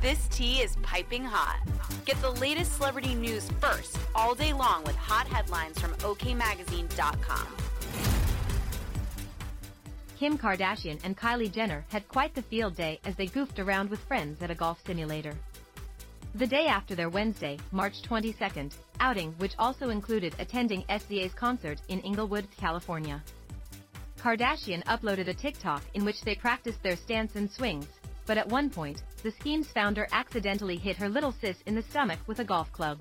This tea is piping hot. Get the latest celebrity news first all day long with hot headlines from OKMagazine.com. Kim Kardashian and Kylie Jenner had quite the field day as they goofed around with friends at a golf simulator. The day after their Wednesday, March 22nd, outing which also included attending SZA's concert in Inglewood, California. Kardashian uploaded a TikTok in which they practiced their stance and swings, but at one point, the SKIMS founder accidentally hit her little sis in the stomach with a golf club.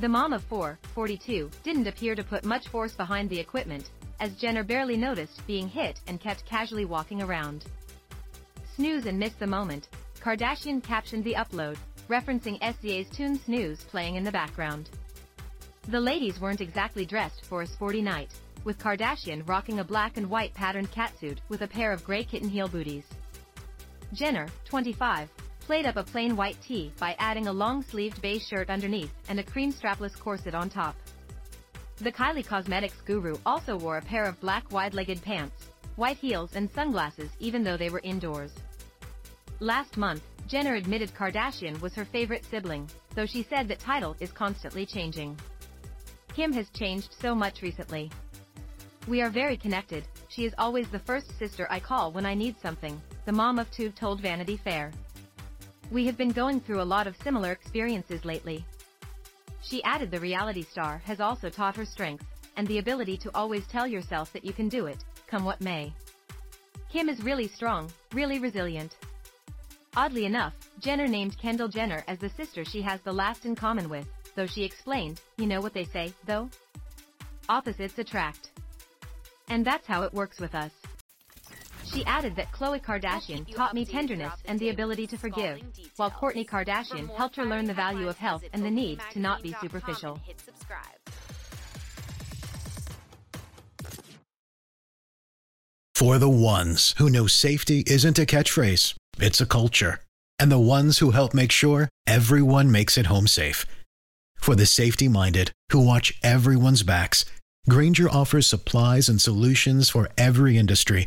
The mom of four, 42, didn't appear to put much force behind the equipment, as Jenner barely noticed being hit and kept casually walking around. Snooze and miss the moment, Kardashian captioned the upload, referencing SZA's tune Snooze playing in the background. The ladies weren't exactly dressed for a sporty night, with Kardashian rocking a black and white patterned catsuit with a pair of gray kitten heel booties. Jenner, 25, played up a plain white tee by adding a long-sleeved beige shirt underneath and a cream strapless corset on top. The Kylie Cosmetics guru also wore a pair of black wide-legged pants, white heels and sunglasses even though they were indoors. Last month, Jenner admitted Kardashian was her favorite sibling, though she said that title is constantly changing. Kim has changed so much recently. We are very connected, she is always the first sister I call when I need something, the mom of two told Vanity Fair. We have been going through a lot of similar experiences lately. She added the reality star has also taught her strength, and the ability to always tell yourself that you can do it, come what may. Kim is really strong, really resilient. Oddly enough, Jenner named Kendall Jenner as the sister she has the last in common with, though she explained, you know what they say, though? Opposites attract. And that's how it works with us. She added that Khloe Kardashian taught me tenderness and the ability to forgive, while Kourtney Kardashian helped her learn the value of health and the need to not be superficial. For the ones who know safety isn't a catchphrase, it's a culture. And the ones who help make sure everyone makes it home safe. For the safety minded who watch everyone's backs, Grainger offers supplies and solutions for every industry